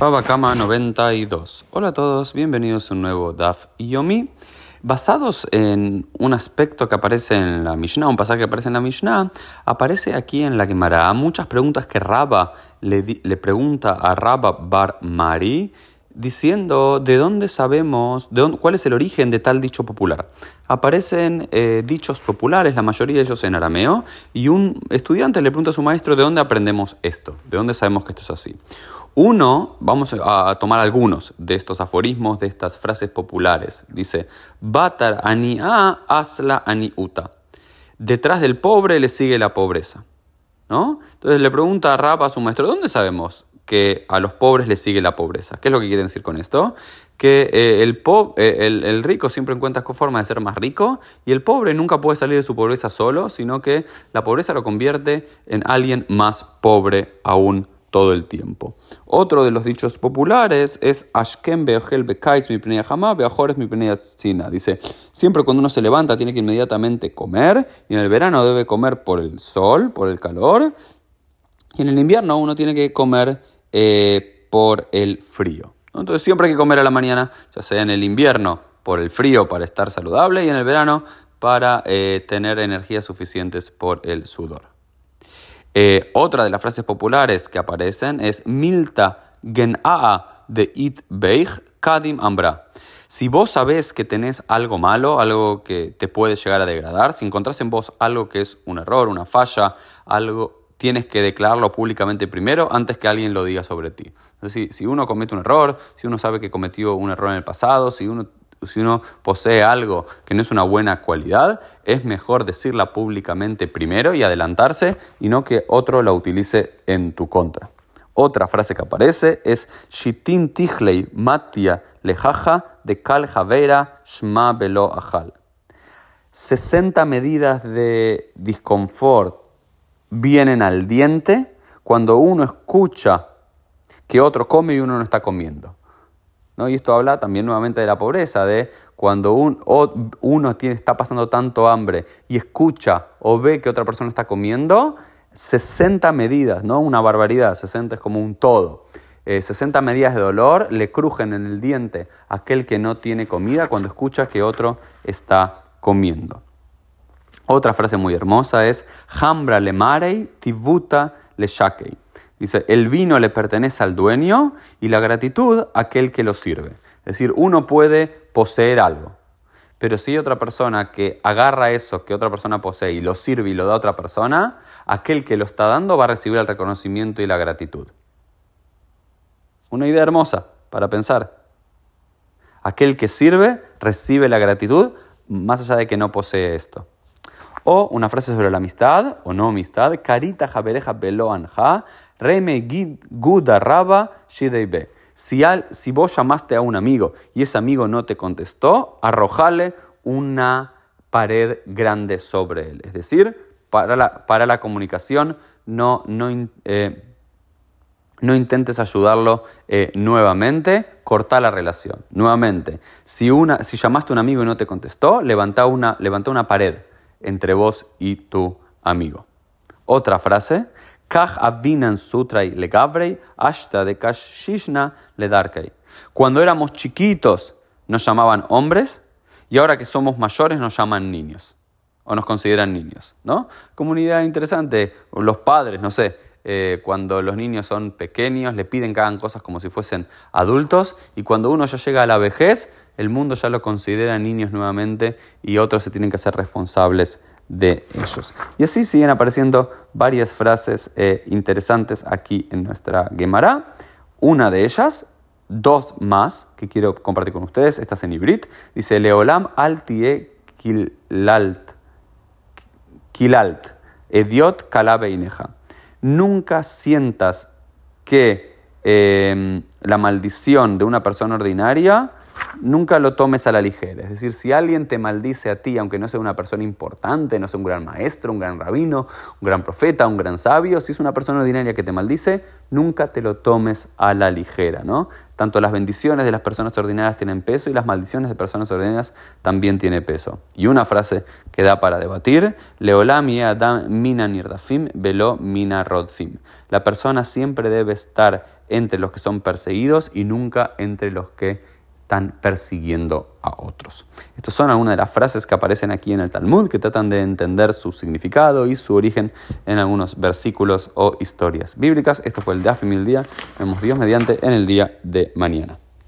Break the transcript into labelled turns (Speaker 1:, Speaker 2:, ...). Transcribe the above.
Speaker 1: Baba Kama 92. Hola a todos, bienvenidos a un nuevo Daf Yomi. Basados en un aspecto que aparece en la Mishnah, un pasaje que aparece en la Mishnah, aparece aquí en la Gemara muchas preguntas que Rabba le, le pregunta a Rabba Bar Mari diciendo de dónde sabemos, cuál es el origen de tal dicho popular. Aparecen eh, dichos populares, la mayoría de ellos en arameo, y un estudiante le pregunta a su maestro de dónde aprendemos esto, de dónde sabemos que esto es así. Uno, vamos a tomar algunos de estos aforismos, de estas frases populares. Dice, Batar ani a asla ani uta. Detrás del pobre le sigue la pobreza. ¿No? Entonces le pregunta a Rab a su maestro, ¿dónde sabemos que a los pobres les sigue la pobreza? ¿Qué es lo que quieren decir con esto? Que eh, el, eh, el, rico siempre encuentra forma de ser más rico y el pobre nunca puede salir de su pobreza solo, sino que la pobreza lo convierte en alguien más pobre aún todo el tiempo. Otro de los dichos populares es Ashkem beojel bekais mi hama beojores mi tzina. Dice, siempre cuando uno se levanta tiene que inmediatamente comer y en el verano debe comer por el sol, por el calor y en el invierno uno tiene que comer eh, por el frío. Entonces siempre hay que comer a la mañana, ya sea en el invierno por el frío para estar saludable y en el verano para eh, tener energías suficientes por el sudor. Eh, otra de las frases populares que aparecen es Milta genaa de it beich kadim ambra. Si vos sabés que tenés algo malo, algo que te puede llegar a degradar, si encontrás en vos algo que es un error, una falla, algo, tienes que declararlo públicamente primero antes que alguien lo diga sobre ti. si, si uno comete un error, si uno sabe que cometió un error en el pasado, si uno si uno posee algo que no es una buena cualidad, es mejor decirla públicamente primero y adelantarse y no que otro la utilice en tu contra. Otra frase que aparece es Shitin Tichlei Matia Lejaja de Kal Javera Shma Belo Ajal. 60 medidas de disconfort vienen al diente cuando uno escucha que otro come y uno no está comiendo. Y esto habla también nuevamente de la pobreza, de cuando uno tiene, está pasando tanto hambre y escucha o ve que otra persona está comiendo, 60 medidas, ¿no? Una barbaridad, 60 es como un todo. 60 eh, medidas de dolor le crujen en el diente a aquel que no tiene comida cuando escucha que otro está comiendo. Otra frase muy hermosa es Hambra le marei, tibuta le shakei. Dice, el vino le pertenece al dueño y la gratitud a aquel que lo sirve. Es decir, uno puede poseer algo, pero si hay otra persona que agarra eso que otra persona posee y lo sirve y lo da a otra persona, aquel que lo está dando va a recibir el reconocimiento y la gratitud. Una idea hermosa para pensar. Aquel que sirve recibe la gratitud más allá de que no posee esto. O una frase sobre la amistad o no amistad. Carita jabereja belo anja, reme guda raba shideibe. Si, si vos llamaste a un amigo y ese amigo no te contestó, arrojale una pared grande sobre él. Es decir, para la, para la comunicación no, no, eh, no intentes ayudarlo eh, nuevamente, corta la relación. Nuevamente, si, una, si llamaste a un amigo y no te contestó, levanta una, levanta una pared entre vos y tu amigo. Otra frase. Cuando éramos chiquitos nos llamaban hombres y ahora que somos mayores nos llaman niños o nos consideran niños, ¿no? Comunidad interesante, los padres, no sé, eh, cuando los niños son pequeños, le piden que hagan cosas como si fuesen adultos y cuando uno ya llega a la vejez, el mundo ya lo considera niños nuevamente y otros se tienen que hacer responsables de ellos. Y así siguen apareciendo varias frases eh, interesantes aquí en nuestra Gemara. Una de ellas, dos más que quiero compartir con ustedes, estas en Ibrit, dice Leolam altie kilalt, kilalt, ediot kalabeineja nunca sientas que em, la maldición de una persona ordinaria nunca lo tomes a la ligera. Es decir, si alguien te maldice a ti, aunque no sea una persona importante, no sea un gran maestro, un gran rabino, un gran profeta, un gran sabio, si es una persona ordinaria que te maldice, nunca te lo tomes a la ligera, ¿no? Tanto las bendiciones de las personas ordinarias tienen peso y las maldiciones de personas ordinarias también tienen peso. Y una frase que da para debatir, Leolam adam mina nirdafim velo mina rodfim. La persona siempre debe estar entre los que son perseguidos y nunca entre los que están persiguiendo a otros. Estas son algunas de las frases que aparecen aquí en el Talmud que tratan de entender su significado y su origen en algunos versículos o historias bíblicas. Esto fue el Daf Mil Día. Vemos Dios mediante en el día de mañana.